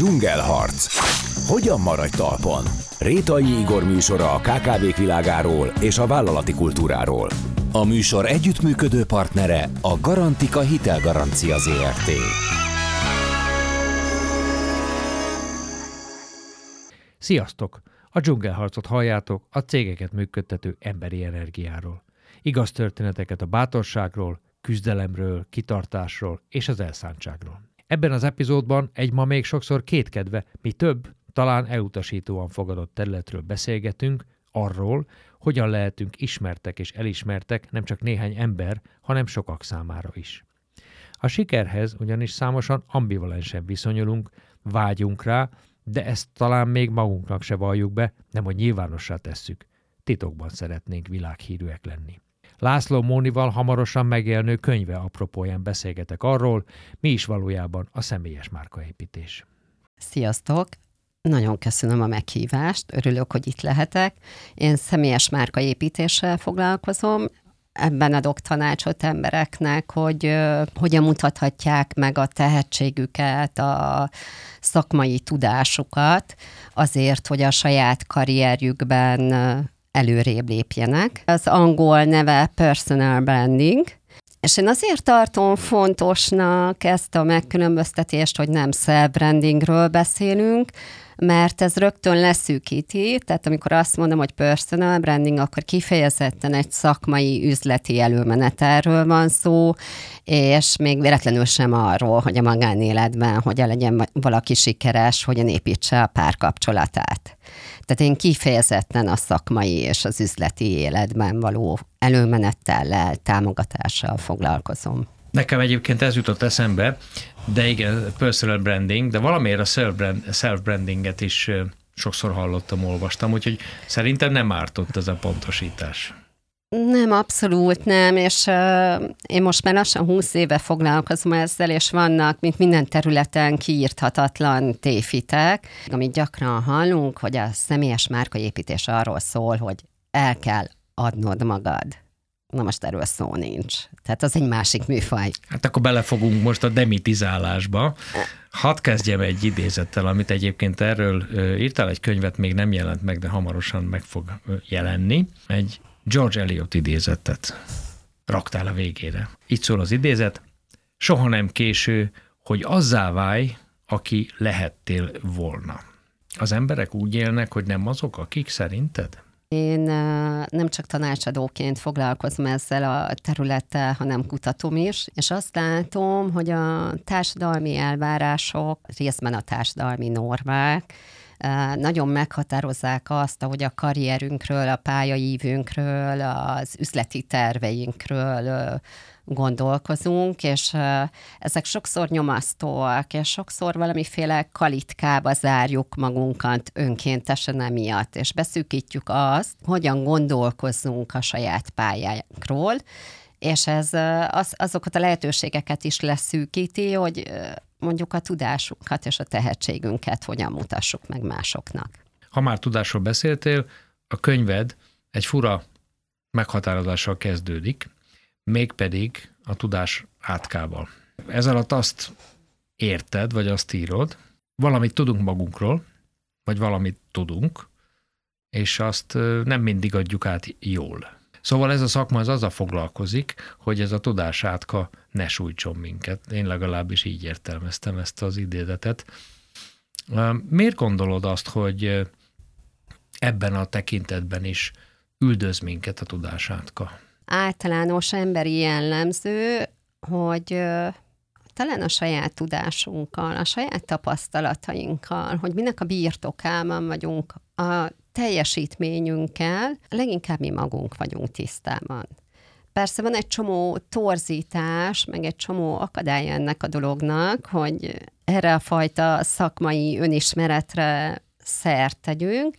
Dzsungelharc. Hogyan maradj talpon? Rétai Igor műsora a KKV világáról és a vállalati kultúráról. A műsor együttműködő partnere a Garantika Hitelgarancia ZRT. Sziasztok! A dzsungelharcot halljátok a cégeket működtető emberi energiáról. Igaz történeteket a bátorságról, küzdelemről, kitartásról és az elszántságról. Ebben az epizódban egy ma még sokszor kétkedve, mi több, talán elutasítóan fogadott területről beszélgetünk, arról, hogyan lehetünk ismertek és elismertek nem csak néhány ember, hanem sokak számára is. A sikerhez ugyanis számosan ambivalensen viszonyulunk, vágyunk rá, de ezt talán még magunknak se valljuk be, nem hogy nyilvánossá tesszük. Titokban szeretnénk világhírűek lenni. László Mónival hamarosan megjelenő könyve apropóján beszélgetek arról, mi is valójában a személyes márkaépítés. Sziasztok! Nagyon köszönöm a meghívást, örülök, hogy itt lehetek. Én személyes márkaépítéssel foglalkozom, ebben adok tanácsot embereknek, hogy hogyan mutathatják meg a tehetségüket, a szakmai tudásukat, azért, hogy a saját karrierjükben előrébb lépjenek. Az angol neve personal branding, és én azért tartom fontosnak ezt a megkülönböztetést, hogy nem self-brandingről beszélünk, mert ez rögtön leszűkíti, tehát amikor azt mondom, hogy personal branding, akkor kifejezetten egy szakmai üzleti előmenetelről van szó, és még véletlenül sem arról, hogy a magánéletben hogyan legyen valaki sikeres, hogyan építse a párkapcsolatát. Tehát én kifejezetten a szakmai és az üzleti életben való előmenettel, támogatással foglalkozom. Nekem egyébként ez jutott eszembe, de igen, personal branding, de valamiért a self-brandinget is sokszor hallottam, olvastam, úgyhogy szerintem nem ártott ez a pontosítás. Nem, abszolút nem, és uh, én most már lassan 20 éve foglalkozom ezzel, és vannak, mint minden területen kiírthatatlan téfitek, amit gyakran hallunk, hogy a személyes márkaépítés arról szól, hogy el kell adnod magad. Na most erről szó nincs. Tehát az egy másik műfaj. Hát akkor belefogunk most a demitizálásba. Hadd kezdjem egy idézettel, amit egyébként erről írtál egy könyvet, még nem jelent meg, de hamarosan meg fog jelenni. Egy George Eliot idézetet raktál a végére. Itt szól az idézet, soha nem késő, hogy azzá válj, aki lehettél volna. Az emberek úgy élnek, hogy nem azok, akik szerinted? Én nem csak tanácsadóként foglalkozom ezzel a területtel, hanem kutatom is, és azt látom, hogy a társadalmi elvárások, részben a társadalmi normák, nagyon meghatározzák azt, hogy a karrierünkről, a pályaívünkről, az üzleti terveinkről gondolkozunk, és ezek sokszor nyomasztóak, és sokszor valamiféle kalitkába zárjuk magunkat önkéntesen emiatt, és beszűkítjük azt, hogyan gondolkozzunk a saját pályánkról, és ez az, azokat a lehetőségeket is leszűkíti, hogy mondjuk a tudásunkat és a tehetségünket hogyan mutassuk meg másoknak. Ha már tudásról beszéltél, a könyved egy fura meghatározással kezdődik, mégpedig a tudás átkával. Ez alatt azt érted, vagy azt írod, valamit tudunk magunkról, vagy valamit tudunk, és azt nem mindig adjuk át jól. Szóval ez a szakma az azzal foglalkozik, hogy ez a tudás átka ne sújtson minket. Én legalábbis így értelmeztem ezt az idézetet. Miért gondolod azt, hogy ebben a tekintetben is üldöz minket a tudásátka? Általános emberi jellemző, hogy talán a saját tudásunkkal, a saját tapasztalatainkkal, hogy minek a birtokában vagyunk, a teljesítményünkkel, leginkább mi magunk vagyunk tisztában. Persze van egy csomó torzítás, meg egy csomó akadály ennek a dolognak, hogy erre a fajta szakmai önismeretre szert tegyünk,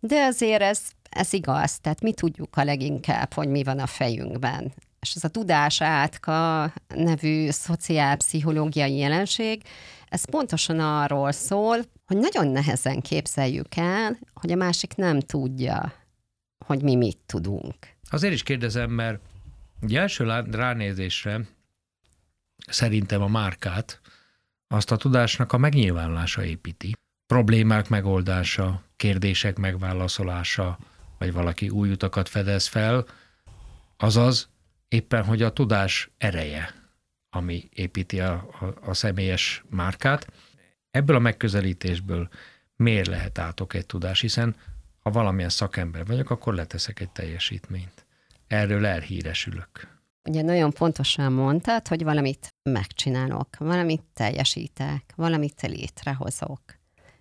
de azért ez, ez igaz, tehát mi tudjuk a leginkább, hogy mi van a fejünkben. És ez a tudás átka nevű szociálpszichológiai jelenség, ez pontosan arról szól, hogy nagyon nehezen képzeljük el, hogy a másik nem tudja, hogy mi mit tudunk. Azért is kérdezem, mert Ugye első ránézésre szerintem a márkát azt a tudásnak a megnyilvánulása építi. Problémák megoldása, kérdések megválaszolása, vagy valaki új utakat fedez fel, azaz éppen, hogy a tudás ereje, ami építi a, a, a személyes márkát. Ebből a megközelítésből miért lehet átok egy tudás, hiszen ha valamilyen szakember vagyok, akkor leteszek egy teljesítményt. Erről elhíresülök. Ugye nagyon pontosan mondtad, hogy valamit megcsinálok, valamit teljesítek, valamit létrehozok.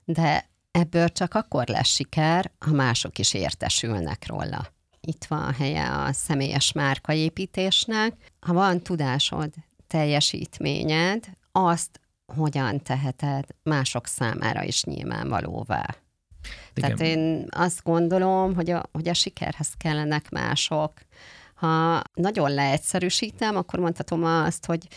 De ebből csak akkor lesz siker, ha mások is értesülnek róla. Itt van a helye a személyes márkaépítésnek. Ha van tudásod, teljesítményed, azt hogyan teheted mások számára is nyilvánvalóvá. Igen. Tehát én azt gondolom, hogy a, hogy a sikerhez kellenek mások. Ha nagyon leegyszerűsítem, akkor mondhatom azt, hogy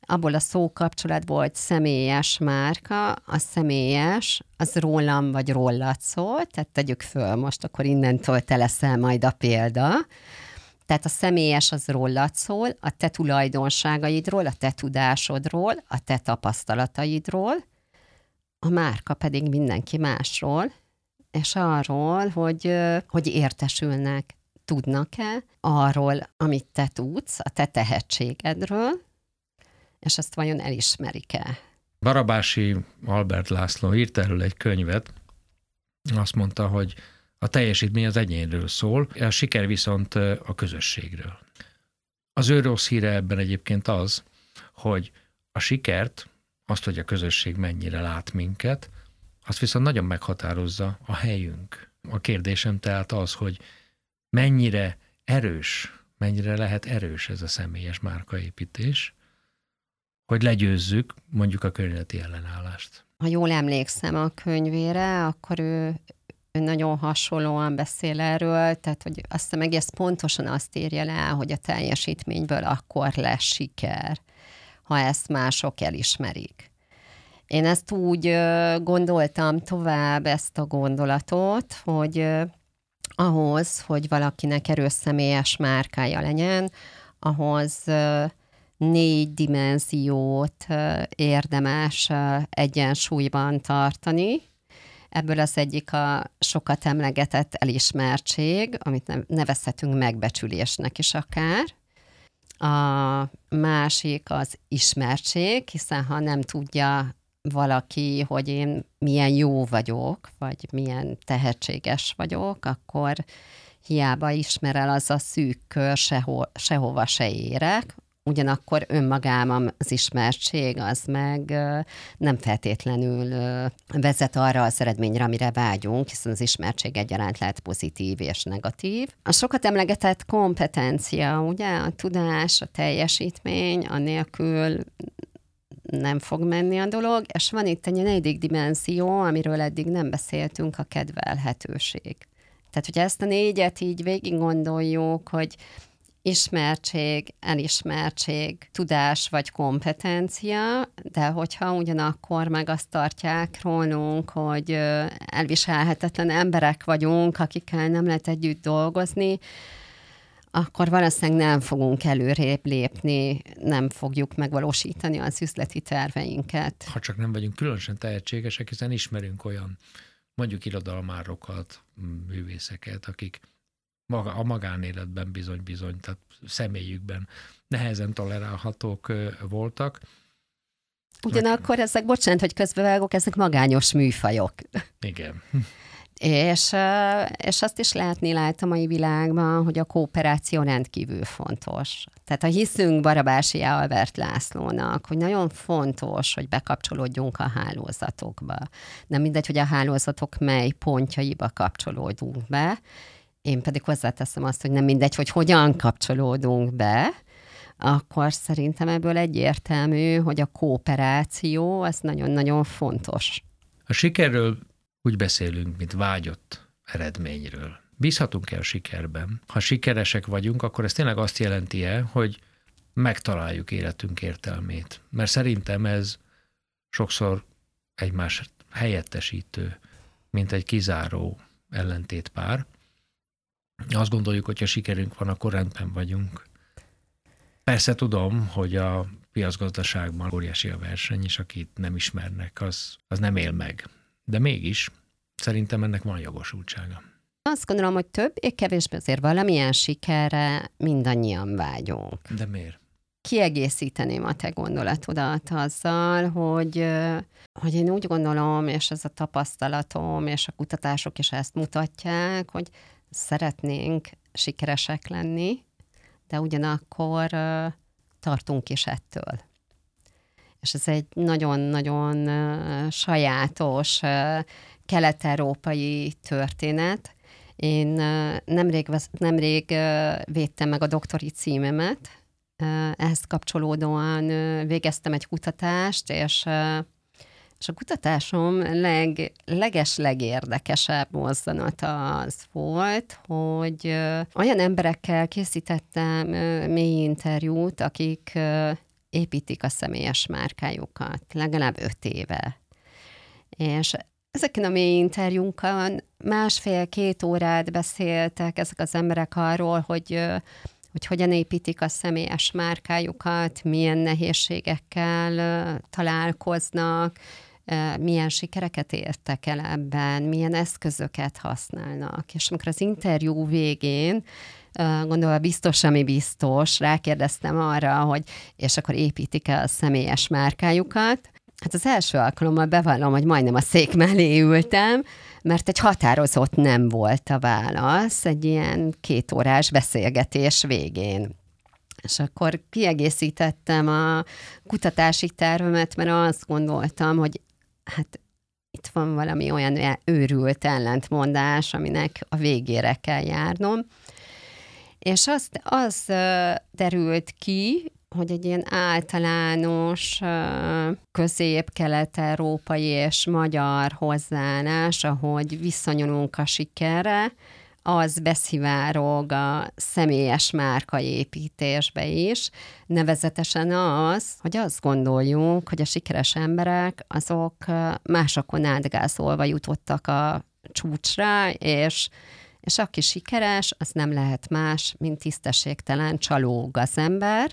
abból a szó kapcsolatból, hogy személyes márka, a személyes, az rólam vagy rólad szól, tehát tegyük föl, most akkor innentől te leszel majd a példa, tehát a személyes az rólad szól, a te tulajdonságaidról, a te tudásodról, a te tapasztalataidról, a márka pedig mindenki másról, és arról, hogy, hogy értesülnek, tudnak-e arról, amit te tudsz, a te tehetségedről, és ezt vajon elismerik-e? Barabási Albert László írt erről egy könyvet, azt mondta, hogy a teljesítmény az egyénről szól, a siker viszont a közösségről. Az ő rossz híre ebben egyébként az, hogy a sikert, azt, hogy a közösség mennyire lát minket, azt viszont nagyon meghatározza a helyünk. A kérdésem tehát az, hogy mennyire erős, mennyire lehet erős ez a személyes márkaépítés, hogy legyőzzük mondjuk a környezeti ellenállást. Ha jól emlékszem a könyvére, akkor ő ő nagyon hasonlóan beszél erről, tehát hogy azt hiszem egész pontosan azt írja le, hogy a teljesítményből akkor lesz siker, ha ezt mások elismerik. Én ezt úgy gondoltam tovább ezt a gondolatot, hogy ahhoz, hogy valakinek erős személyes márkája legyen, ahhoz négy dimenziót érdemes egyensúlyban tartani, Ebből az egyik a sokat emlegetett elismertség, amit nevezhetünk megbecsülésnek is akár. A másik az ismertség, hiszen ha nem tudja valaki, hogy én milyen jó vagyok, vagy milyen tehetséges vagyok, akkor hiába ismer el az a szűk kör, seho- sehova se érek, ugyanakkor önmagában az ismertség az meg nem feltétlenül vezet arra az eredményre, amire vágyunk, hiszen az ismertség egyaránt lehet pozitív és negatív. A sokat emlegetett kompetencia, ugye, a tudás, a teljesítmény, a nélkül nem fog menni a dolog, és van itt egy negyedik dimenzió, amiről eddig nem beszéltünk, a kedvelhetőség. Tehát, hogy ezt a négyet így végig gondoljuk, hogy ismertség, elismertség, tudás vagy kompetencia, de hogyha ugyanakkor meg azt tartják rólunk, hogy elviselhetetlen emberek vagyunk, akikkel nem lehet együtt dolgozni, akkor valószínűleg nem fogunk előrébb lépni, nem fogjuk megvalósítani az üzleti terveinket. Ha csak nem vagyunk különösen tehetségesek, hiszen ismerünk olyan mondjuk irodalmárokat, művészeket, akik maga, a magánéletben bizony-bizony, tehát személyükben nehezen tolerálhatók voltak. Ugyanakkor ezek, bocsánat, hogy közbevágok, ezek magányos műfajok. Igen. És, és azt is látni lehet a mai világban, hogy a kooperáció rendkívül fontos. Tehát ha hiszünk Barabási Albert Lászlónak, hogy nagyon fontos, hogy bekapcsolódjunk a hálózatokba. Nem mindegy, hogy a hálózatok mely pontjaiba kapcsolódunk be, én pedig hozzáteszem azt, hogy nem mindegy, hogy hogyan kapcsolódunk be, akkor szerintem ebből egyértelmű, hogy a kooperáció az nagyon-nagyon fontos. A sikerről úgy beszélünk, mint vágyott eredményről. Bízhatunk-e a sikerben? Ha sikeresek vagyunk, akkor ez tényleg azt jelenti-e, hogy megtaláljuk életünk értelmét? Mert szerintem ez sokszor egymás helyettesítő, mint egy kizáró ellentétpár. Azt gondoljuk, hogy ha sikerünk van, akkor rendben vagyunk. Persze tudom, hogy a piacgazdaságban óriási a verseny, és akit nem ismernek, az, az nem él meg. De mégis szerintem ennek van jogosultsága. Azt gondolom, hogy többé-kevésbé azért valamilyen sikerre mindannyian vágyunk. De miért? Kiegészíteném a te gondolatodat azzal, hogy, hogy én úgy gondolom, és ez a tapasztalatom, és a kutatások is ezt mutatják, hogy szeretnénk sikeresek lenni, de ugyanakkor tartunk is ettől. És ez egy nagyon-nagyon sajátos kelet-európai történet. Én nemrég, nemrég védtem meg a doktori címemet, ehhez kapcsolódóan végeztem egy kutatást, és és a kutatásom leg, leges legérdekesebb mozzanata az volt, hogy olyan emberekkel készítettem mély interjút, akik építik a személyes márkájukat, legalább öt éve. És ezeken a mély interjúnkon másfél-két órát beszéltek ezek az emberek arról, hogy hogy hogyan építik a személyes márkájukat, milyen nehézségekkel találkoznak, milyen sikereket értek el ebben, milyen eszközöket használnak. És amikor az interjú végén gondolva biztos, ami biztos, rákérdeztem arra, hogy és akkor építik el a személyes márkájukat, Hát az első alkalommal bevallom, hogy majdnem a szék mellé ültem, mert egy határozott nem volt a válasz egy ilyen kétórás beszélgetés végén. És akkor kiegészítettem a kutatási tervemet, mert azt gondoltam, hogy hát itt van valami olyan őrült ellentmondás, aminek a végére kell járnom. És azt, az derült ki, hogy egy ilyen általános közép-kelet-európai és magyar hozzáállás, ahogy viszonyulunk a sikerre, az beszivárog a személyes márkaépítésbe is, nevezetesen az, hogy azt gondoljunk, hogy a sikeres emberek azok másokon átgázolva jutottak a csúcsra, és és aki sikeres, az nem lehet más, mint tisztességtelen csaló gazember,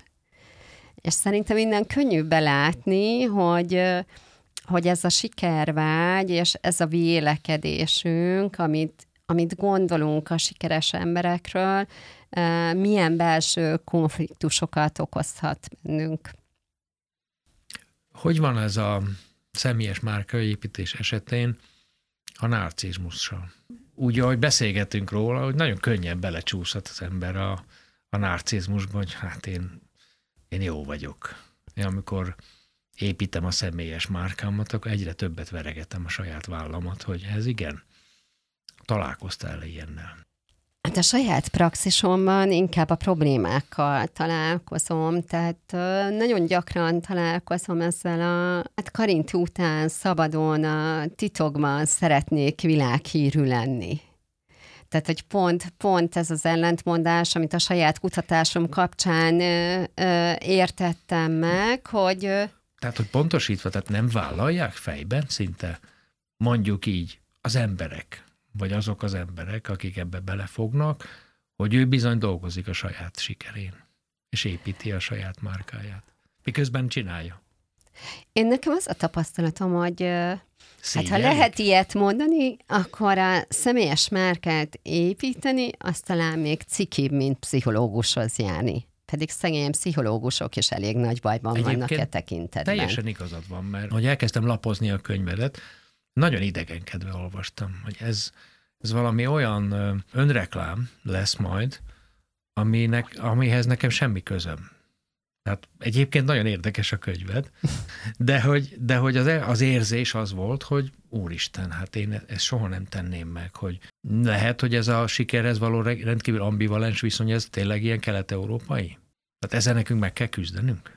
és szerintem innen könnyű belátni, hogy hogy ez a sikervágy, és ez a vélekedésünk, amit, amit gondolunk a sikeres emberekről, milyen belső konfliktusokat okozhat bennünk. Hogy van ez a személyes márkaépítés esetén a narcizmussal? Úgy, ahogy beszélgetünk róla, hogy nagyon könnyen belecsúszhat az ember a, a narcizmusba, hogy hát én én jó vagyok. Én amikor építem a személyes márkámat, akkor egyre többet veregetem a saját vállamat, hogy ez igen, találkoztál ilyennel? Hát a saját praxisomban inkább a problémákkal találkozom, tehát nagyon gyakran találkozom ezzel a, hát Karint után szabadon a titokban szeretnék világhírű lenni. Tehát, hogy pont, pont ez az ellentmondás, amit a saját kutatásom kapcsán ö, ö, értettem meg, hogy... Ö, tehát, hogy pontosítva, tehát nem vállalják fejben szinte, mondjuk így, az emberek, vagy azok az emberek, akik ebbe belefognak, hogy ő bizony dolgozik a saját sikerén, és építi a saját márkáját. Miközben csinálja. Én nekem az a tapasztalatom, hogy Hát ha lehet ilyet mondani, akkor a személyes márkát építeni, az talán még cikibb, mint pszichológushoz járni. Pedig szegény pszichológusok is elég nagy bajban Egyébként vannak e tekintetben. Teljesen igazad van, mert hogy elkezdtem lapozni a könyvedet, nagyon idegenkedve olvastam, hogy ez, ez valami olyan önreklám lesz majd, aminek, amihez nekem semmi közöm. Tehát egyébként nagyon érdekes a könyved, de hogy, de hogy az, az érzés az volt, hogy úristen, hát én ezt soha nem tenném meg, hogy lehet, hogy ez a sikerhez való rendkívül ambivalens viszony, ez tényleg ilyen kelet-európai? Tehát ezzel nekünk meg kell küzdenünk?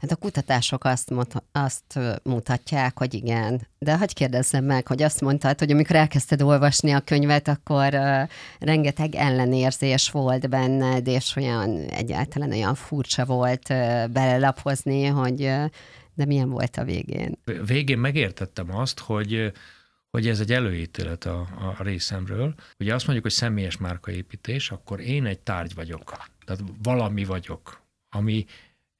Hát a kutatások azt, azt mutatják, hogy igen. De hagyj kérdezzem meg, hogy azt mondtad, hogy amikor elkezdted olvasni a könyvet, akkor uh, rengeteg ellenérzés volt benned, és olyan egyáltalán olyan furcsa volt uh, belelapozni, hogy uh, de milyen volt a végén? Végén megértettem azt, hogy hogy ez egy előítélet a, a részemről. Ugye azt mondjuk, hogy személyes márkaépítés, akkor én egy tárgy vagyok, tehát valami vagyok, ami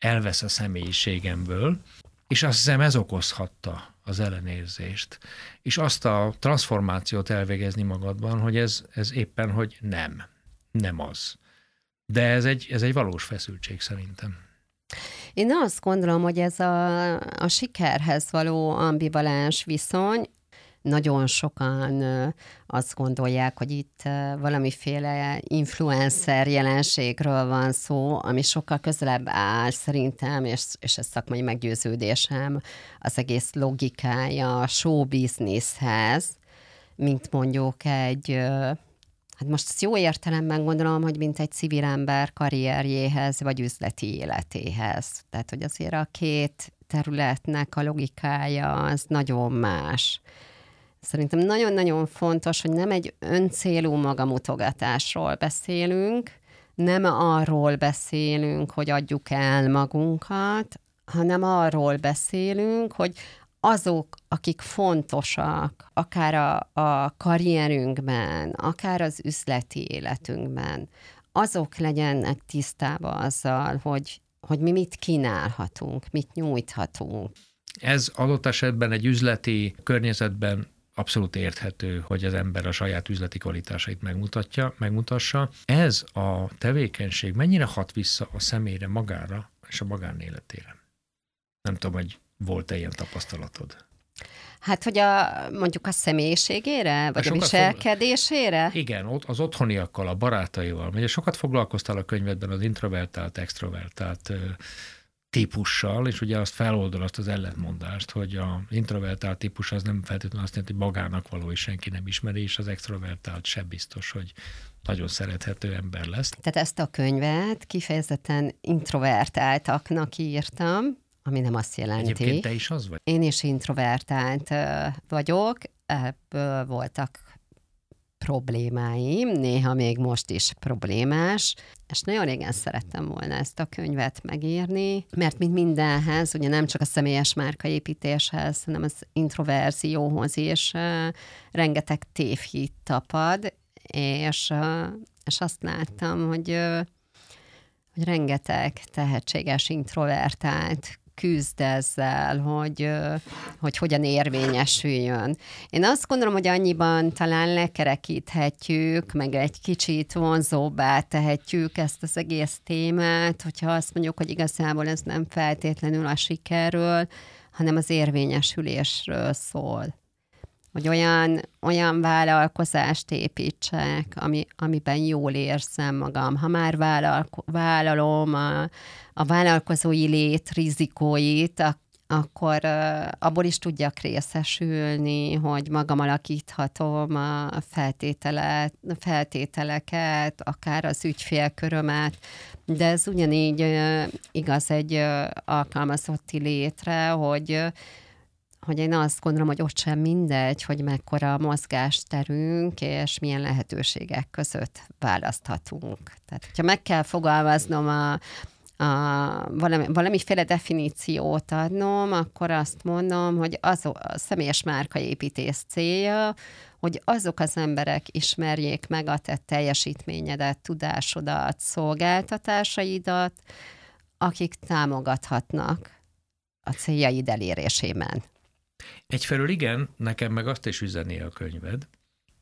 elvesz a személyiségemből, és azt hiszem ez okozhatta az ellenérzést, és azt a transformációt elvégezni magadban, hogy ez, ez éppen, hogy nem, nem az. De ez egy, ez egy valós feszültség szerintem. Én azt gondolom, hogy ez a, a sikerhez való ambivalens viszony, nagyon sokan azt gondolják, hogy itt valamiféle influencer jelenségről van szó, ami sokkal közelebb áll szerintem, és, és ez szakmai meggyőződésem, az egész logikája a show businesshez, mint mondjuk egy hát most jó értelemben gondolom, hogy mint egy civil ember karrierjéhez, vagy üzleti életéhez. Tehát, hogy azért a két területnek a logikája az nagyon más. Szerintem nagyon-nagyon fontos, hogy nem egy öncélú magamutogatásról beszélünk, nem arról beszélünk, hogy adjuk el magunkat, hanem arról beszélünk, hogy azok, akik fontosak, akár a, a karrierünkben, akár az üzleti életünkben, azok legyenek tisztában azzal, hogy, hogy mi mit kínálhatunk, mit nyújthatunk. Ez adott esetben egy üzleti környezetben abszolút érthető, hogy az ember a saját üzleti kvalitásait megmutatja, megmutassa. Ez a tevékenység mennyire hat vissza a személyre magára és a magánéletére? Nem tudom, hogy volt-e ilyen tapasztalatod? Hát, hogy a, mondjuk a személyiségére, vagy a viselkedésére? Fog... Igen, ott az otthoniakkal, a barátaival. Ugye sokat foglalkoztál a könyvedben az introvertált, extrovertált típussal, és ugye azt feloldal azt az ellentmondást, hogy a introvertált típus az nem feltétlenül azt jelenti, hogy magának való, és senki nem ismeri, és az extrovertált sem biztos, hogy nagyon szerethető ember lesz. Tehát ezt a könyvet kifejezetten introvertáltaknak írtam, ami nem azt jelenti. Egyébként te is az vagy? Én is introvertált vagyok, ebből voltak problémáim, néha még most is problémás, és nagyon régen szerettem volna ezt a könyvet megírni, mert mint mindenhez, ugye nem csak a személyes márkaépítéshez, hanem az introverzióhoz is rengeteg tévhit tapad, és, és azt láttam, hogy hogy rengeteg tehetséges introvertált küzd ezzel, hogy, hogy hogyan érvényesüljön. Én azt gondolom, hogy annyiban talán lekerekíthetjük, meg egy kicsit vonzóbbá tehetjük ezt az egész témát, hogyha azt mondjuk, hogy igazából ez nem feltétlenül a sikerről, hanem az érvényesülésről szól hogy olyan, olyan vállalkozást építsek, ami, amiben jól érzem magam. Ha már vállalko- vállalom a, a vállalkozói lét rizikóit, akkor uh, abból is tudjak részesülni, hogy magam alakíthatom a feltételet, feltételeket, akár az ügyfélkörömet, de ez ugyanígy igaz egy alkalmazotti létre, hogy hogy én azt gondolom, hogy ott sem mindegy, hogy mekkora mozgásterünk, és milyen lehetőségek között választhatunk. Tehát, hogyha meg kell fogalmaznom a, a, valami, valamiféle definíciót adnom, akkor azt mondom, hogy az a személyes márkaépítés célja, hogy azok az emberek ismerjék meg a te teljesítményedet, tudásodat, szolgáltatásaidat, akik támogathatnak a céljaid elérésében. Egyfelől igen, nekem meg azt is üzeni a könyved,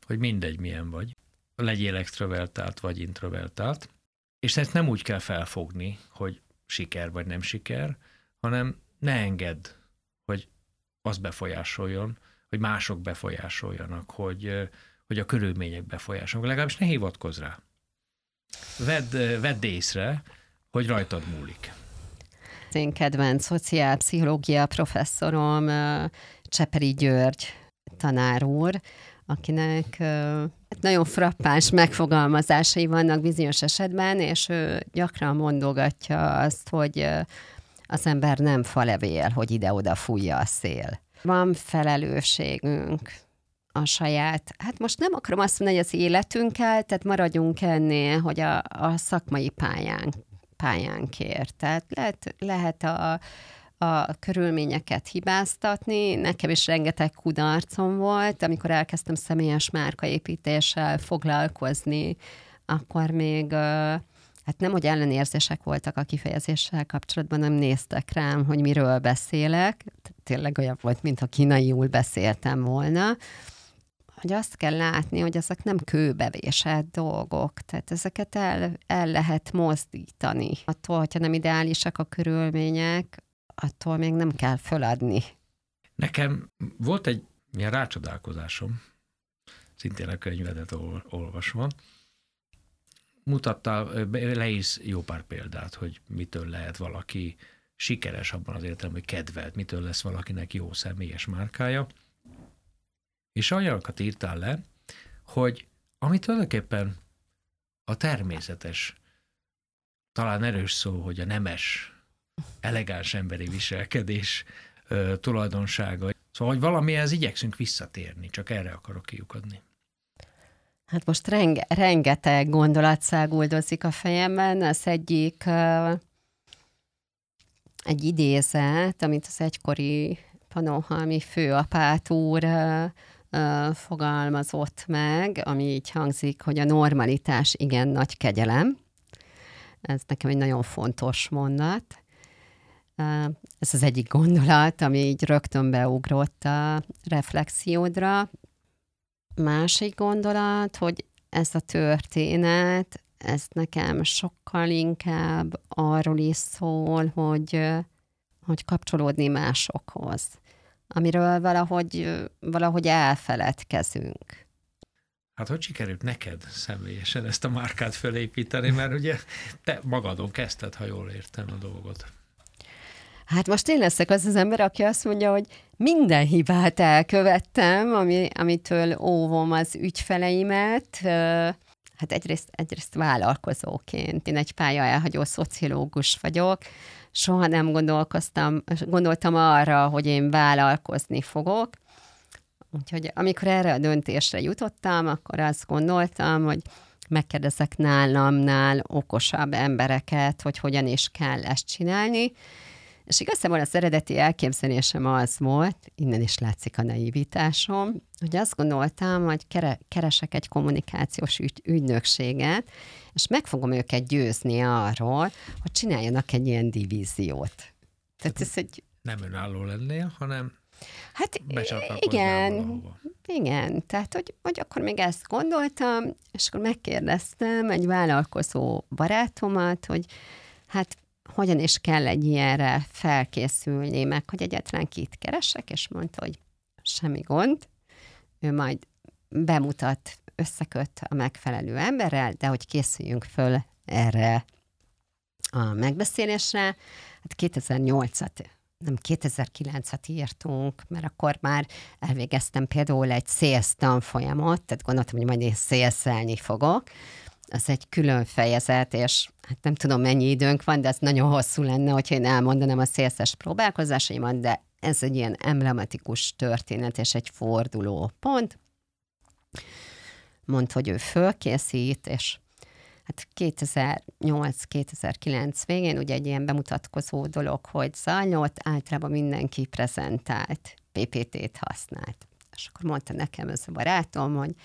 hogy mindegy milyen vagy, legyél extrovertált vagy introvertált, és ezt nem úgy kell felfogni, hogy siker vagy nem siker, hanem ne engedd, hogy az befolyásoljon, hogy mások befolyásoljanak, hogy, hogy a körülmények befolyásoljanak. Legalábbis ne hivatkozz rá. Vedd, vedd észre, hogy rajtad múlik. Az én kedvenc szociálpszichológia professzorom Cseperi György tanár úr, akinek hát nagyon frappáns megfogalmazásai vannak bizonyos esetben, és ő gyakran mondogatja azt, hogy az ember nem falevél, hogy ide-oda fújja a szél. Van felelősségünk a saját, hát most nem akarom azt mondani, hogy az életünkkel, tehát maradjunk ennél, hogy a, a szakmai pályánk, pályánkért. Tehát lehet, lehet a, a körülményeket hibáztatni. Nekem is rengeteg kudarcom volt, amikor elkezdtem személyes márkaépítéssel foglalkozni, akkor még hát nem, hogy ellenérzések voltak a kifejezéssel kapcsolatban, nem néztek rám, hogy miről beszélek. Tényleg olyan volt, mintha kínaiul beszéltem volna hogy azt kell látni, hogy ezek nem kőbevésett dolgok, tehát ezeket el, el lehet mozdítani. Attól, hogyha nem ideálisak a körülmények, attól még nem kell föladni. Nekem volt egy ilyen rácsodálkozásom, szintén a könyvedet olvasva, mutatta le jó pár példát, hogy mitől lehet valaki sikeres abban az értelemben, hogy kedvelt, mitől lesz valakinek jó személyes márkája. És olyanokat írtál le, hogy ami tulajdonképpen a természetes, talán erős szó, hogy a nemes, elegáns emberi viselkedés ö, tulajdonsága. Szóval, hogy valamihez igyekszünk visszatérni, csak erre akarok kiukadni. Hát most renge, rengeteg gondolat száguldozik a fejemben. Az egyik uh, egy idézet, amit az egykori Panóhalmi főapát úr uh, fogalmazott meg, ami így hangzik, hogy a normalitás igen nagy kegyelem. Ez nekem egy nagyon fontos mondat. Ez az egyik gondolat, ami így rögtön beugrott a reflexiódra. Másik gondolat, hogy ez a történet, ez nekem sokkal inkább arról is szól, hogy, hogy kapcsolódni másokhoz, amiről valahogy, valahogy elfeledkezünk. Hát hogy sikerült neked személyesen ezt a márkát felépíteni, mert ugye te magadon kezdted, ha jól értem a dolgot. Hát most én leszek az az ember, aki azt mondja, hogy minden hibát elkövettem, ami, amitől óvom az ügyfeleimet. Hát egyrészt, egyrészt vállalkozóként. Én egy pálya elhagyó szociológus vagyok. Soha nem gondolkoztam, gondoltam arra, hogy én vállalkozni fogok. Úgyhogy amikor erre a döntésre jutottam, akkor azt gondoltam, hogy megkérdezek nálamnál okosabb embereket, hogy hogyan is kell ezt csinálni, és igazából az eredeti elképzelésem az volt, innen is látszik a naivitásom, hogy azt gondoltam, hogy keresek egy kommunikációs ügy, ügynökséget, és meg fogom őket győzni arról, hogy csináljanak egy ilyen divíziót. Tehát ez egy... Nem önálló lennél, hanem Hát igen, igen, tehát hogy, hogy akkor még ezt gondoltam, és akkor megkérdeztem egy vállalkozó barátomat, hogy hát hogyan is kell egy ilyenre felkészülni, meg hogy egyáltalán kit keresek, és mondta, hogy semmi gond, ő majd bemutat, összeköt a megfelelő emberrel, de hogy készüljünk föl erre a megbeszélésre. Hát 2008-at, nem 2009-at írtunk, mert akkor már elvégeztem például egy sales tanfolyamot, tehát gondoltam, hogy majd én szélszelni fogok, az egy külön fejezet, és hát nem tudom mennyi időnk van, de ez nagyon hosszú lenne, hogyha én elmondanám a szélszes próbálkozásaimat, de ez egy ilyen emblematikus történet és egy forduló pont. Mond, hogy ő fölkészít, és hát 2008-2009 végén ugye egy ilyen bemutatkozó dolog, hogy zajlott, általában mindenki prezentált, PPT-t használt. És akkor mondta nekem ez a barátom, hogy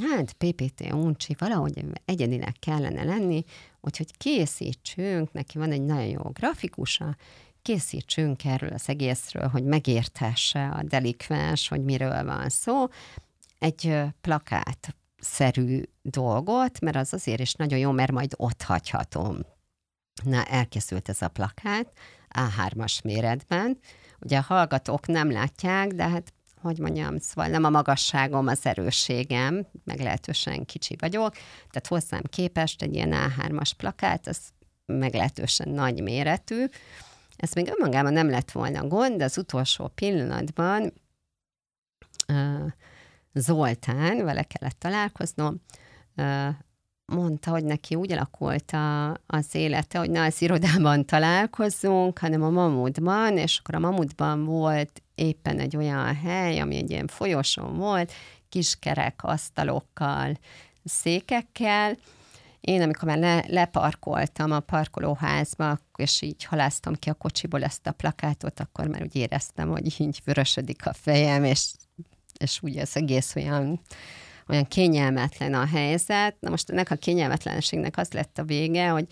hát PPT uncsi, valahogy egyedinek kellene lenni, úgyhogy készítsünk, neki van egy nagyon jó grafikusa, készítsünk erről az egészről, hogy megértesse a delikvens, hogy miről van szó, egy plakát szerű dolgot, mert az azért is nagyon jó, mert majd ott hagyhatom. Na, elkészült ez a plakát A3-as méretben. Ugye a hallgatók nem látják, de hát hogy mondjam, szóval nem a magasságom az erősségem, meglehetősen kicsi vagyok, tehát hozzám képest egy ilyen A3-as plakát, az meglehetősen nagy méretű. Ez még önmagában nem lett volna gond, de az utolsó pillanatban uh, Zoltán, vele kellett találkoznom, mondta, hogy neki úgy alakult a, az élete, hogy na, az irodában találkozzunk, hanem a Mamutban, és akkor a Mamutban volt éppen egy olyan hely, ami egy ilyen folyosón volt, kiskerek asztalokkal, székekkel, én, amikor már le, leparkoltam a parkolóházba, és így haláztam ki a kocsiból ezt a plakátot, akkor már úgy éreztem, hogy így vörösödik a fejem, és, és úgy az egész olyan olyan kényelmetlen a helyzet. Na most ennek a kényelmetlenségnek az lett a vége, hogy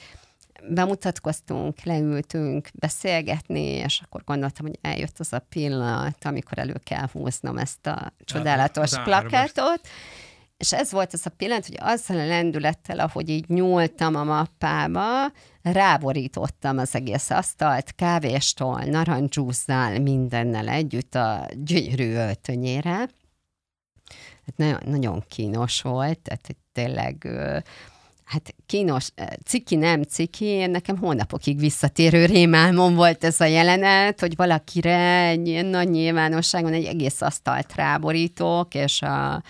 bemutatkoztunk, leültünk beszélgetni, és akkor gondoltam, hogy eljött az a pillanat, amikor elő kell húznom ezt a csodálatos a, plakátot, és ez volt az a pillanat, hogy azzal a lendülettel, ahogy így nyúltam a mappába, ráborítottam az egész asztalt, kávéstól, narancsúzzal, mindennel együtt a gyönyörű öltönyére. Hát nagyon, nagyon kínos volt, tehát hogy tényleg hát kínos, ciki nem ciki, nekem hónapokig visszatérő rémálmom volt ez a jelenet, hogy valakire egy ilyen nagy nyilvánosságon egy egész asztalt ráborítok, és a,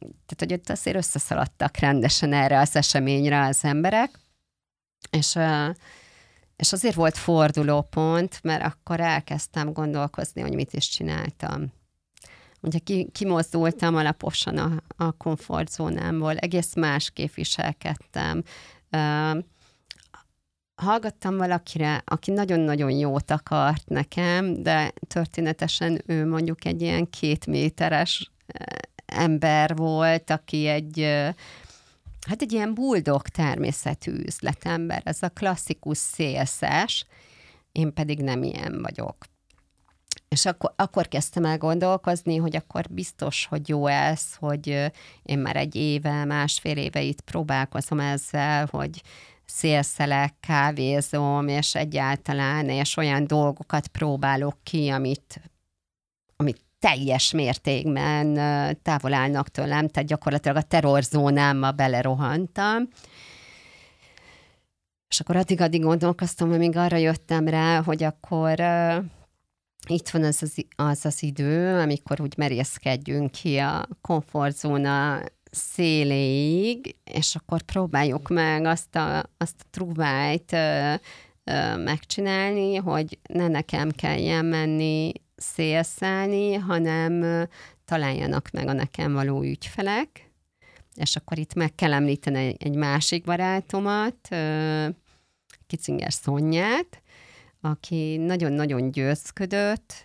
tehát, hogy ott azért összeszaladtak rendesen erre az eseményre az emberek, és, és azért volt fordulópont, mert akkor elkezdtem gondolkozni, hogy mit is csináltam. Ugye ki, kimozdultam alaposan a, a komfortzónámból, egész másképp viselkedtem. Hallgattam valakire, aki nagyon-nagyon jót akart nekem, de történetesen ő mondjuk egy ilyen két méteres ember volt, aki egy hát egy ilyen buldog természetű üzletember, ez a klasszikus szélszes, én pedig nem ilyen vagyok. És akkor, akkor kezdtem el gondolkozni, hogy akkor biztos, hogy jó ez, hogy én már egy éve, másfél éve itt próbálkozom ezzel, hogy szélszelek, kávézom, és egyáltalán, és olyan dolgokat próbálok ki, amit, teljes mértékben távol állnak tőlem, tehát gyakorlatilag a terrorzónámba belerohantam. És akkor addig-addig gondolkoztam, még arra jöttem rá, hogy akkor uh, itt van az az, az az idő, amikor úgy merészkedjünk ki a komfortzóna széléig, és akkor próbáljuk meg azt a, azt a trúvájt uh, megcsinálni, hogy ne nekem kelljen menni szélszállni, hanem találjanak meg a nekem való ügyfelek, és akkor itt meg kell említeni egy másik barátomat, Kicinger Szonyát, aki nagyon-nagyon győzködött,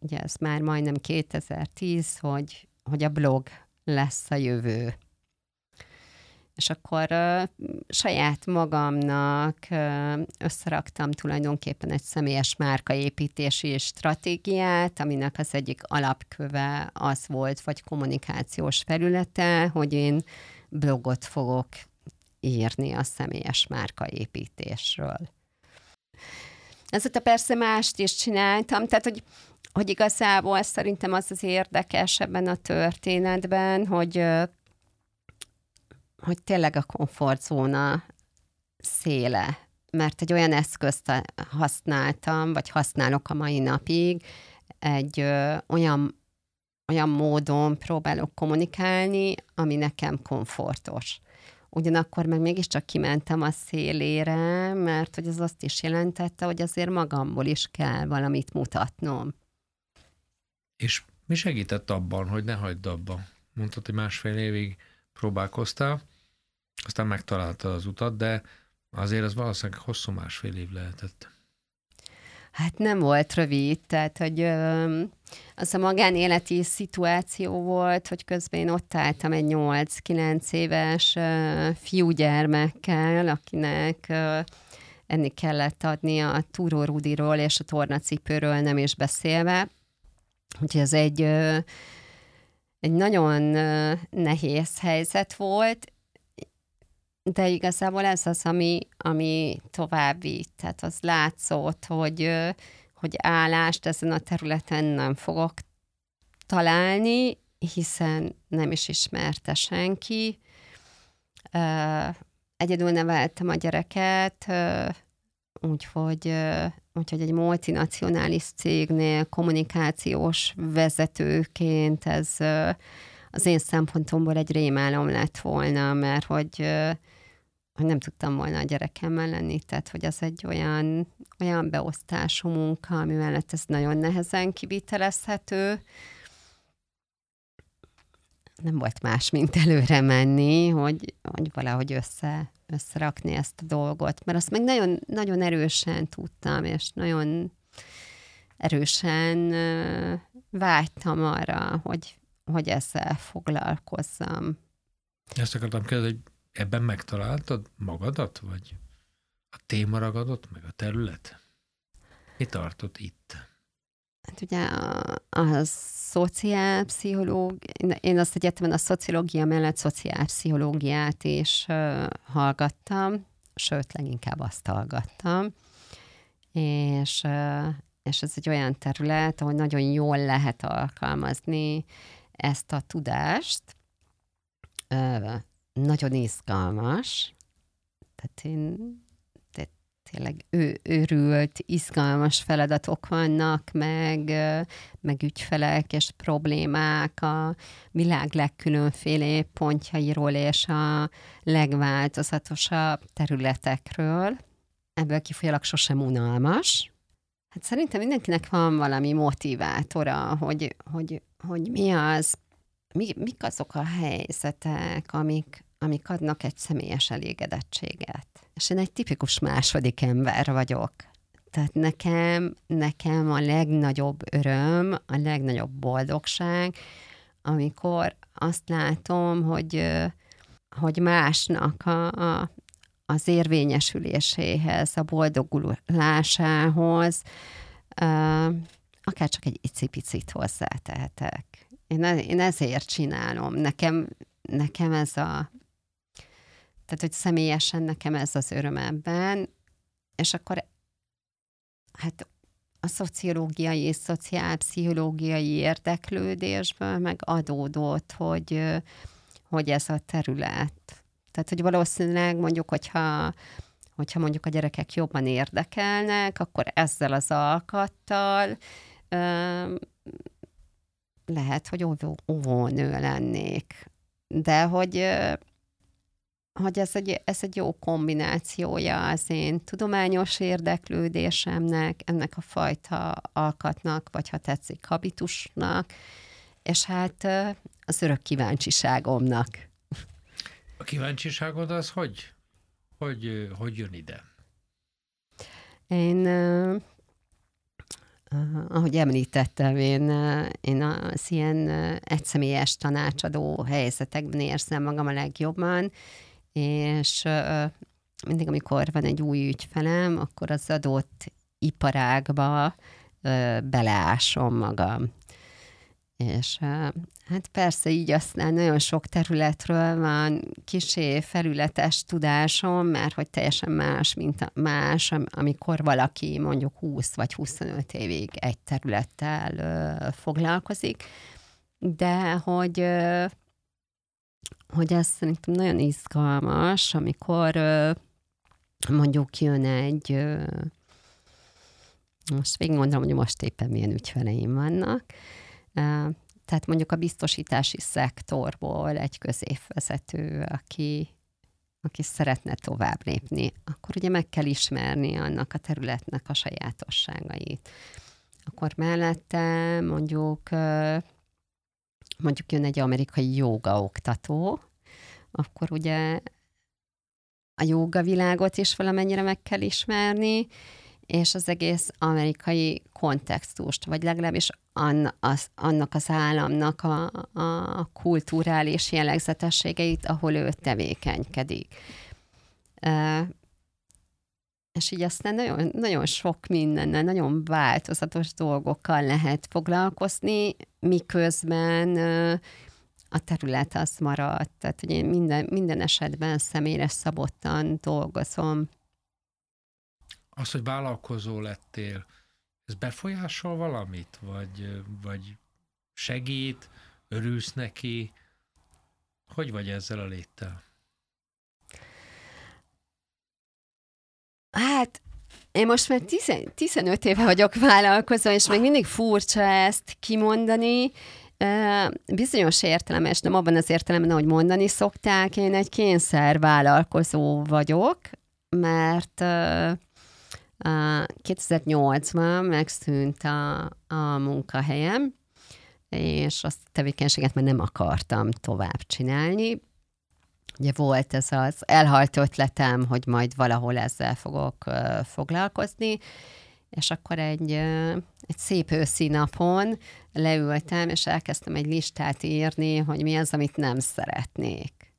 ugye ez már majdnem 2010, hogy, hogy a blog lesz a jövő és akkor uh, saját magamnak uh, összeraktam tulajdonképpen egy személyes márkaépítési stratégiát, aminek az egyik alapköve az volt, vagy kommunikációs felülete, hogy én blogot fogok írni a személyes márkaépítésről. Ezért persze mást is csináltam, tehát hogy hogy igazából szerintem az az érdekes ebben a történetben, hogy hogy tényleg a komfortzóna széle, mert egy olyan eszközt használtam, vagy használok a mai napig, egy ö, olyan, olyan módon próbálok kommunikálni, ami nekem komfortos. Ugyanakkor meg mégiscsak kimentem a szélére, mert hogy az azt is jelentette, hogy azért magamból is kell valamit mutatnom. És mi segített abban, hogy ne hagyd abba? Mondtad, hogy másfél évig próbálkoztál, aztán megtalálta az utat, de azért az valószínűleg hosszú másfél év lehetett. Hát nem volt rövid, tehát hogy ö, az a magánéleti szituáció volt, hogy közben én ott álltam egy 8-9 éves ö, fiúgyermekkel, akinek ö, enni kellett adni a Túró és a tornacipőről nem is beszélve. Úgyhogy ez egy, ö, egy nagyon nehéz helyzet volt, de igazából ez az, ami, ami tovább vitt. Tehát az látszott, hogy, hogy állást ezen a területen nem fogok találni, hiszen nem is ismerte senki. Egyedül neveltem a gyereket, úgyhogy, úgyhogy egy multinacionális cégnél kommunikációs vezetőként ez az én szempontomból egy rémálom lett volna, mert hogy hogy nem tudtam volna a gyerekemmel lenni, tehát hogy az egy olyan, olyan beosztású munka, ami mellett ez nagyon nehezen kivitelezhető. Nem volt más, mint előre menni, hogy, hogy valahogy össze, összerakni ezt a dolgot, mert azt meg nagyon, nagyon erősen tudtam, és nagyon erősen vágytam arra, hogy, hogy ezzel foglalkozzam. Ezt akartam kérdezni, hogy ebben megtaláltad magadat, vagy a téma ragadott, meg a terület? Mi tartott itt? Hát ugye a, a szociálpszichológ, én azt egyetemen a szociológia mellett szociálpszichológiát is hallgattam, sőt, leginkább azt hallgattam, és, és ez egy olyan terület, ahol nagyon jól lehet alkalmazni ezt a tudást, nagyon izgalmas, tehát én tényleg ő, őrült, izgalmas feladatok vannak, meg, meg ügyfelek és problémák a világ legkülönféle pontjairól és a legváltozatosabb területekről. Ebből kifolyólag sosem unalmas. Hát szerintem mindenkinek van valami motivátora, hogy, hogy, hogy mi az, mi, mik azok a helyzetek, amik, amik adnak egy személyes elégedettséget. És én egy tipikus második ember vagyok. Tehát nekem, nekem a legnagyobb öröm, a legnagyobb boldogság, amikor azt látom, hogy, hogy másnak a, a, az érvényesüléséhez, a boldogulásához akár csak egy icipicit hozzátehetek. Én, én ezért csinálom. Nekem, nekem ez a tehát, hogy személyesen nekem ez az öröm ebben, és akkor hát a szociológiai és szociálpszichológiai érdeklődésből meg adódott, hogy, hogy ez a terület. Tehát, hogy valószínűleg mondjuk, hogyha, hogyha mondjuk a gyerekek jobban érdekelnek, akkor ezzel az alkattal lehet, hogy óvó, óvónő lennék. De hogy hogy ez egy, ez egy jó kombinációja az én tudományos érdeklődésemnek, ennek a fajta alkatnak, vagy ha tetszik, habitusnak, és hát az örök kíváncsiságomnak. A kíváncsiságod az hogy? Hogy, hogy jön ide? Én, ahogy említettem, én, én az ilyen egyszemélyes tanácsadó helyzetekben érzem magam a legjobban, és mindig, amikor van egy új ügyfelem, akkor az adott iparágba beleásom magam. És hát persze így aztán nagyon sok területről van kisé felületes tudásom, mert hogy teljesen más, mint a más, amikor valaki mondjuk 20 vagy 25 évig egy területtel foglalkozik, de hogy hogy ez szerintem nagyon izgalmas, amikor mondjuk jön egy, most végig mondom, hogy most éppen milyen ügyfeleim vannak, tehát mondjuk a biztosítási szektorból egy középvezető, aki, aki szeretne tovább lépni, akkor ugye meg kell ismerni annak a területnek a sajátosságait. Akkor mellette mondjuk mondjuk jön egy amerikai jóga oktató, akkor ugye a jóga világot is valamennyire meg kell ismerni, és az egész amerikai kontextust, vagy legalábbis an, az, annak az államnak a, a kulturális jellegzetességeit, ahol ő tevékenykedik. És így aztán nagyon, nagyon sok mindennel, nagyon változatos dolgokkal lehet foglalkozni, miközben a terület az maradt. Tehát, én minden, minden esetben személyre szabottan dolgozom. Az, hogy vállalkozó lettél, ez befolyásol valamit? Vagy, vagy segít, örülsz neki? Hogy vagy ezzel a léttel? Hát én most már 10, 15 éve vagyok vállalkozó, és még mindig furcsa ezt kimondani. Bizonyos értelemben, és nem abban az értelemben, hogy mondani szokták, én egy kényszer vállalkozó vagyok, mert 2008-ban megszűnt a, a munkahelyem, és azt a tevékenységet már nem akartam tovább csinálni. Ugye volt ez az elhalt ötletem, hogy majd valahol ezzel fogok foglalkozni, és akkor egy, egy szép őszi napon leültem, és elkezdtem egy listát írni, hogy mi az, amit nem szeretnék.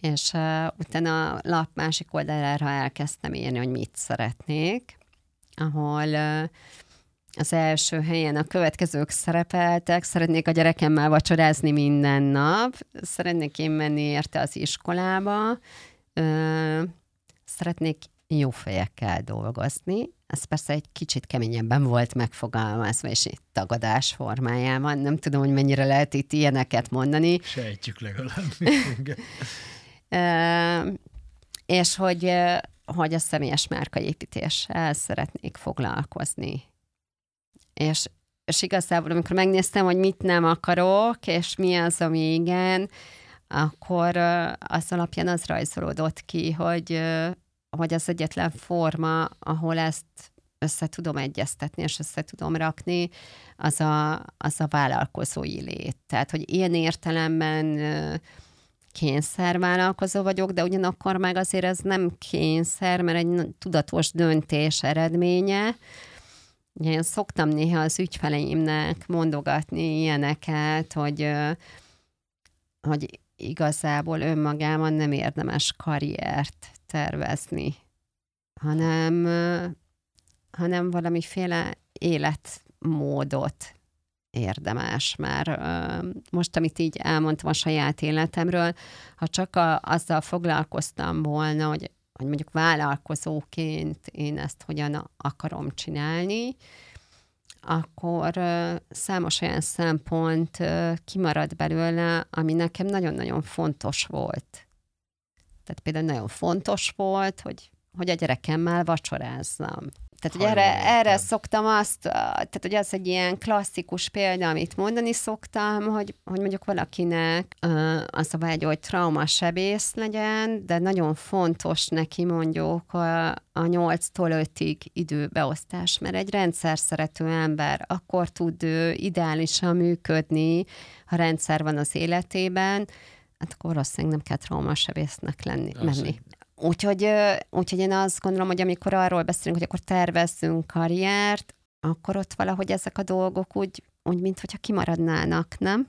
És uh, utána a lap másik oldalára elkezdtem írni, hogy mit szeretnék, ahol uh, az első helyen a következők szerepeltek, szeretnék a gyerekemmel vacsorázni minden nap, szeretnék én menni érte az iskolába, uh, szeretnék jó fejekkel dolgozni. Ez persze egy kicsit keményebben volt megfogalmazva, és itt tagadás formájában. Nem tudom, hogy mennyire lehet itt ilyeneket mondani. Sejtjük legalább. és hogy, hogy a személyes márkaépítéssel szeretnék foglalkozni. És, és igazából, amikor megnéztem, hogy mit nem akarok, és mi az, ami igen, akkor az alapján az rajzolódott ki, hogy, hogy az egyetlen forma, ahol ezt össze tudom egyeztetni, és össze tudom rakni, az a, az a vállalkozói lét. Tehát, hogy ilyen értelemben kényszervállalkozó vagyok, de ugyanakkor meg azért ez nem kényszer, mert egy tudatos döntés eredménye. Ugye én szoktam néha az ügyfeleimnek mondogatni ilyeneket, hogy, hogy igazából önmagában nem érdemes karriert tervezni, hanem, hanem valamiféle életmódot érdemes, mert most, amit így elmondtam a saját életemről, ha csak a, azzal foglalkoztam volna, hogy, hogy mondjuk vállalkozóként én ezt hogyan akarom csinálni, akkor számos olyan szempont kimarad belőle, ami nekem nagyon-nagyon fontos volt. Tehát például nagyon fontos volt, hogy, hogy a gyerekemmel vacsorázzam. Tehát, hogy erre, erre szoktam azt, tehát, hogy az egy ilyen klasszikus példa, amit mondani szoktam, hogy, hogy mondjuk valakinek az a vágy, hogy traumasebész legyen, de nagyon fontos neki mondjuk a, a 8-tól 5-ig időbeosztás, mert egy rendszer szerető ember akkor tud ő ideálisan működni, ha rendszer van az életében, hát akkor valószínűleg nem kell traumasebésznek lenni, menni. Úgyhogy, úgyhogy én azt gondolom, hogy amikor arról beszélünk, hogy akkor tervezzünk karriert, akkor ott valahogy ezek a dolgok úgy, úgy mint hogyha kimaradnának, nem?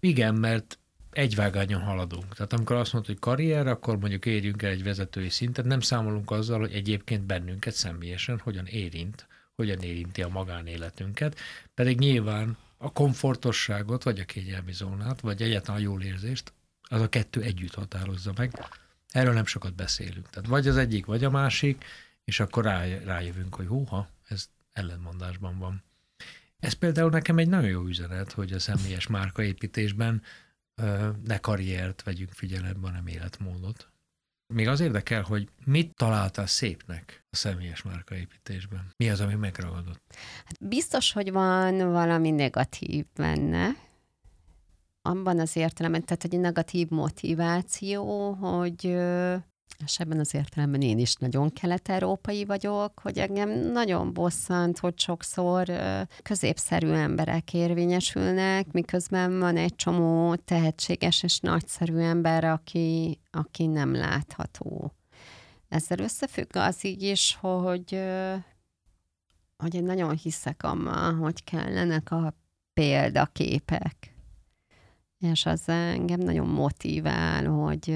Igen, mert egy vágányon haladunk. Tehát amikor azt mondod, hogy karrier, akkor mondjuk érjünk el egy vezetői szintet, nem számolunk azzal, hogy egyébként bennünket személyesen hogyan érint, hogyan érinti a magánéletünket, pedig nyilván a komfortosságot, vagy a kényelmi zónát, vagy egyáltalán a jól érzést, az a kettő együtt határozza meg. Erről nem sokat beszélünk. Tehát vagy az egyik, vagy a másik, és akkor rá, rájövünk, hogy húha, ez ellentmondásban van. Ez például nekem egy nagyon jó üzenet, hogy a személyes márkaépítésben ne karriert vegyünk figyelembe, hanem életmódot. Még az érdekel, hogy mit találtál szépnek a személyes márkaépítésben? Mi az, ami megragadott? Hát biztos, hogy van valami negatív benne, abban az értelemben, tehát egy negatív motiváció, hogy és ebben az értelemben én is nagyon kelet-európai vagyok, hogy engem nagyon bosszant, hogy sokszor középszerű emberek érvényesülnek, miközben van egy csomó tehetséges és nagyszerű ember, aki, aki nem látható. Ezzel összefügg az így is, hogy, hogy én nagyon hiszek abban, hogy kellenek a példaképek és az engem nagyon motivál, hogy,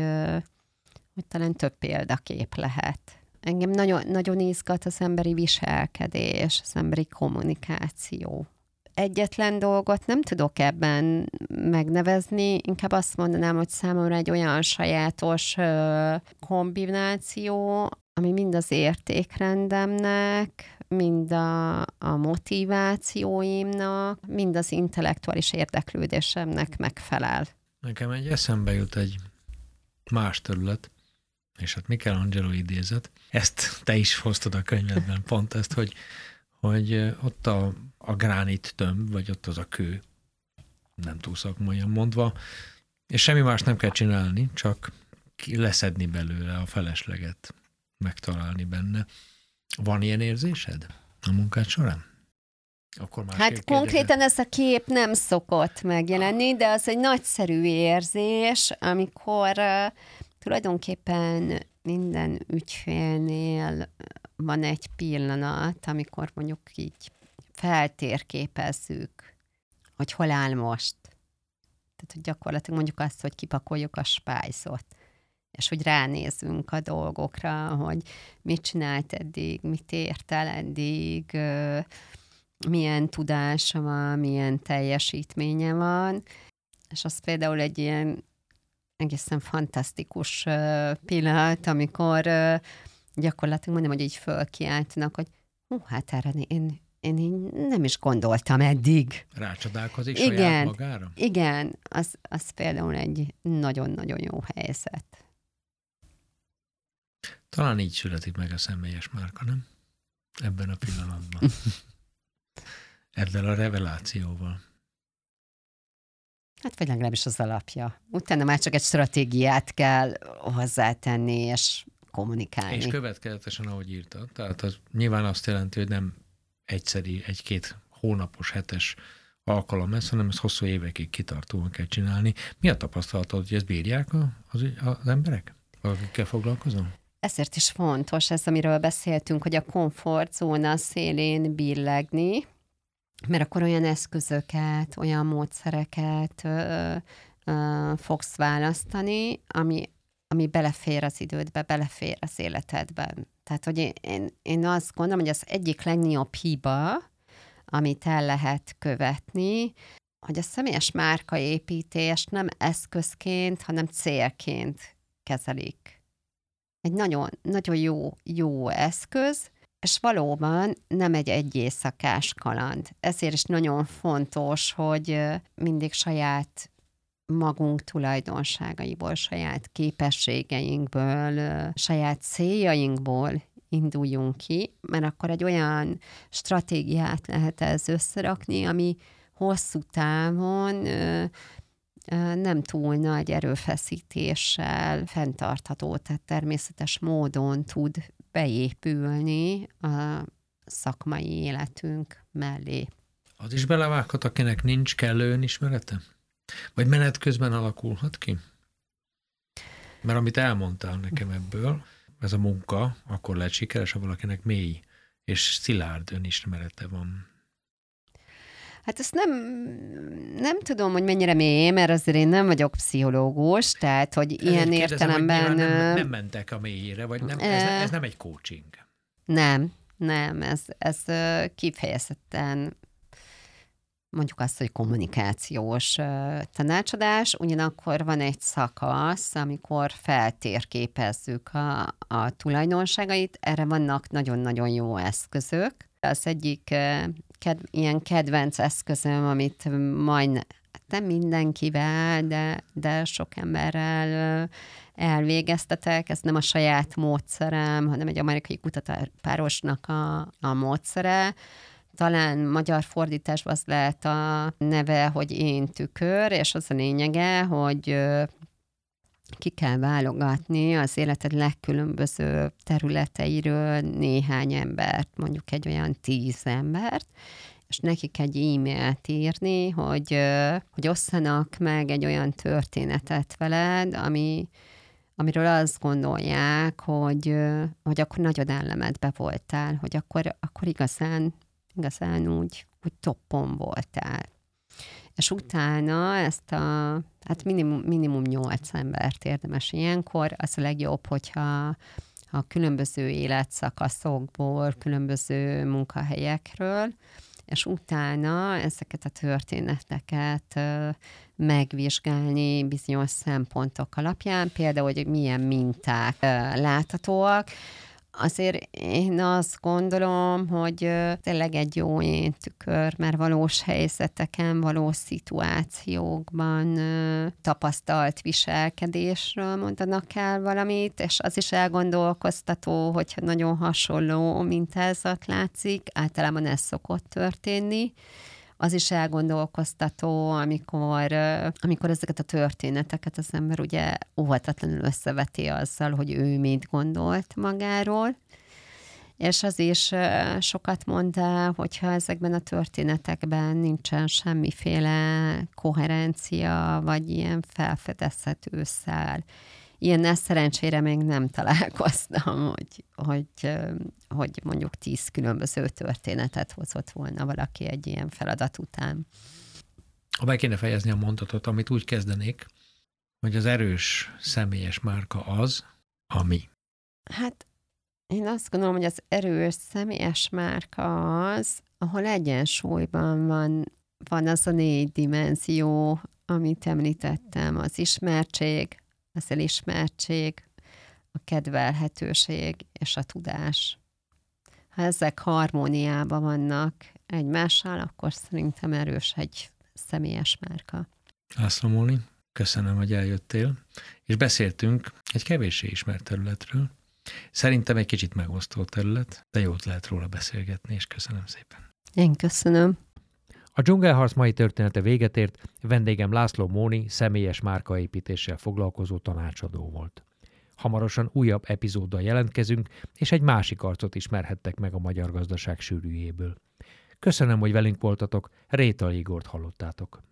hogy talán több példakép lehet. Engem nagyon, nagyon izgat az emberi viselkedés, az emberi kommunikáció. Egyetlen dolgot nem tudok ebben megnevezni, inkább azt mondanám, hogy számomra egy olyan sajátos kombináció, ami mind az értékrendemnek, mind a, a motivációimnak, mind az intellektuális érdeklődésemnek megfelel. Nekem egy eszembe jut egy más terület, és hát Michelangelo idézet. Ezt te is hoztad a könyvedben, pont ezt, hogy, hogy ott a, a gránit tömb, vagy ott az a kő, nem túl szakmaian mondva, és semmi más nem kell csinálni, csak leszedni belőle a felesleget, megtalálni benne. Van ilyen érzésed a munkád során? Akkor hát konkrétan ez a kép nem szokott megjelenni, de az egy nagyszerű érzés, amikor uh, tulajdonképpen minden ügyfélnél van egy pillanat, amikor mondjuk így feltérképezzük, hogy hol áll most. Tehát, hogy gyakorlatilag mondjuk azt, hogy kipakoljuk a spájzot, és hogy ránézünk a dolgokra, hogy mit csinált eddig, mit ért el eddig, milyen tudása van, milyen teljesítménye van, és az például egy ilyen egészen fantasztikus pillanat, amikor gyakorlatilag mondom, hogy így fölkiáltanak, hogy hú, hát erre én, én, én nem is gondoltam eddig. Rácsodálkozik igen, saját magára? Igen, az, az például egy nagyon-nagyon jó helyzet. Talán így születik meg a személyes márka, nem? Ebben a pillanatban. Ebben a revelációval. Hát vagy legalábbis az alapja. Utána már csak egy stratégiát kell hozzátenni, és kommunikálni. És következetesen, ahogy írtad. Tehát az nyilván azt jelenti, hogy nem egyszeri, egy-két hónapos, hetes alkalom lesz, hanem ezt hosszú évekig kitartóan kell csinálni. Mi a tapasztalatod, hogy ezt bírják az, az emberek, akikkel foglalkozom? Ezért is fontos ez, amiről beszéltünk, hogy a komfortzóna szélén billegni, mert akkor olyan eszközöket, olyan módszereket ö, ö, fogsz választani, ami, ami belefér az idődbe, belefér az életedben. Tehát, hogy én, én azt gondolom, hogy az egyik legnagyobb hiba, amit el lehet követni, hogy a személyes márkaépítést nem eszközként, hanem célként kezelik. Egy nagyon, nagyon jó, jó eszköz, és valóban nem egy egy éjszakás kaland. Ezért is nagyon fontos, hogy mindig saját magunk tulajdonságaiból, saját képességeinkből, saját céljainkból induljunk ki, mert akkor egy olyan stratégiát lehet ez összerakni, ami hosszú távon nem túl nagy erőfeszítéssel fenntartható, tehát természetes módon tud beépülni a szakmai életünk mellé. Az is belevághat, akinek nincs kellő önismerete? Vagy menet közben alakulhat ki? Mert amit elmondtál nekem ebből, ez a munka akkor lehet sikeres, ha valakinek mély és szilárd önismerete van. Hát ezt nem, nem tudom, hogy mennyire mély, mert azért én nem vagyok pszichológus, tehát, hogy Ezért ilyen kérdezem, értelemben... Hogy nem, nem mentek a mélyére, vagy nem, ez, ez nem egy coaching. Nem, nem, ez, ez kifejezetten mondjuk azt, hogy kommunikációs tanácsadás, ugyanakkor van egy szakasz, amikor feltérképezzük a, a tulajdonságait, erre vannak nagyon-nagyon jó eszközök. Az egyik ked, ilyen kedvenc eszközöm, amit majd nem mindenkivel, de, de sok emberrel elvégeztetek. Ez nem a saját módszerem, hanem egy amerikai kutatárosnak a, a módszere. Talán magyar fordításban az lehet a neve, hogy én tükör, és az a lényege, hogy ki kell válogatni az életed legkülönböző területeiről néhány embert, mondjuk egy olyan tíz embert, és nekik egy e-mailt írni, hogy, hogy osszanak meg egy olyan történetet veled, ami, amiről azt gondolják, hogy, hogy akkor nagyon ellemedbe voltál, hogy akkor, akkor igazán, igazán úgy, úgy toppon voltál és utána ezt a, hát minimum, minimum 8 embert érdemes ilyenkor, az a legjobb, hogyha a különböző életszakaszokból, különböző munkahelyekről, és utána ezeket a történeteket megvizsgálni bizonyos szempontok alapján, például, hogy milyen minták láthatóak, Azért én azt gondolom, hogy tényleg egy jó én tükör, mert valós helyzeteken, valós szituációkban tapasztalt viselkedésről mondanak el valamit, és az is elgondolkoztató, hogyha nagyon hasonló mintázat látszik, általában ez szokott történni, az is elgondolkoztató, amikor, amikor ezeket a történeteket az ember ugye óvatatlanul összeveti azzal, hogy ő mit gondolt magáról, és az is sokat mond el, hogyha ezekben a történetekben nincsen semmiféle koherencia, vagy ilyen felfedezhető szál. Ilyennel szerencsére még nem találkoztam, hogy, hogy, hogy mondjuk tíz különböző történetet hozott volna valaki egy ilyen feladat után. Ha be kéne fejezni a mondatot, amit úgy kezdenék, hogy az erős személyes márka az, ami. Hát én azt gondolom, hogy az erős személyes márka az, ahol egyensúlyban van, van az a négy dimenzió, amit említettem, az ismertség, az elismertség, a kedvelhetőség és a tudás. Ha ezek harmóniában vannak egymással, akkor szerintem erős egy személyes márka. László Móni, köszönöm, hogy eljöttél, és beszéltünk egy kevéssé ismert területről. Szerintem egy kicsit megosztó terület, de jót lehet róla beszélgetni, és köszönöm szépen. Én köszönöm. A dzsungelharc mai története véget ért, vendégem László Móni személyes márkaépítéssel foglalkozó tanácsadó volt. Hamarosan újabb epizóddal jelentkezünk, és egy másik arcot ismerhettek meg a magyar gazdaság sűrűjéből. Köszönöm, hogy velünk voltatok, Rétal Igort hallottátok.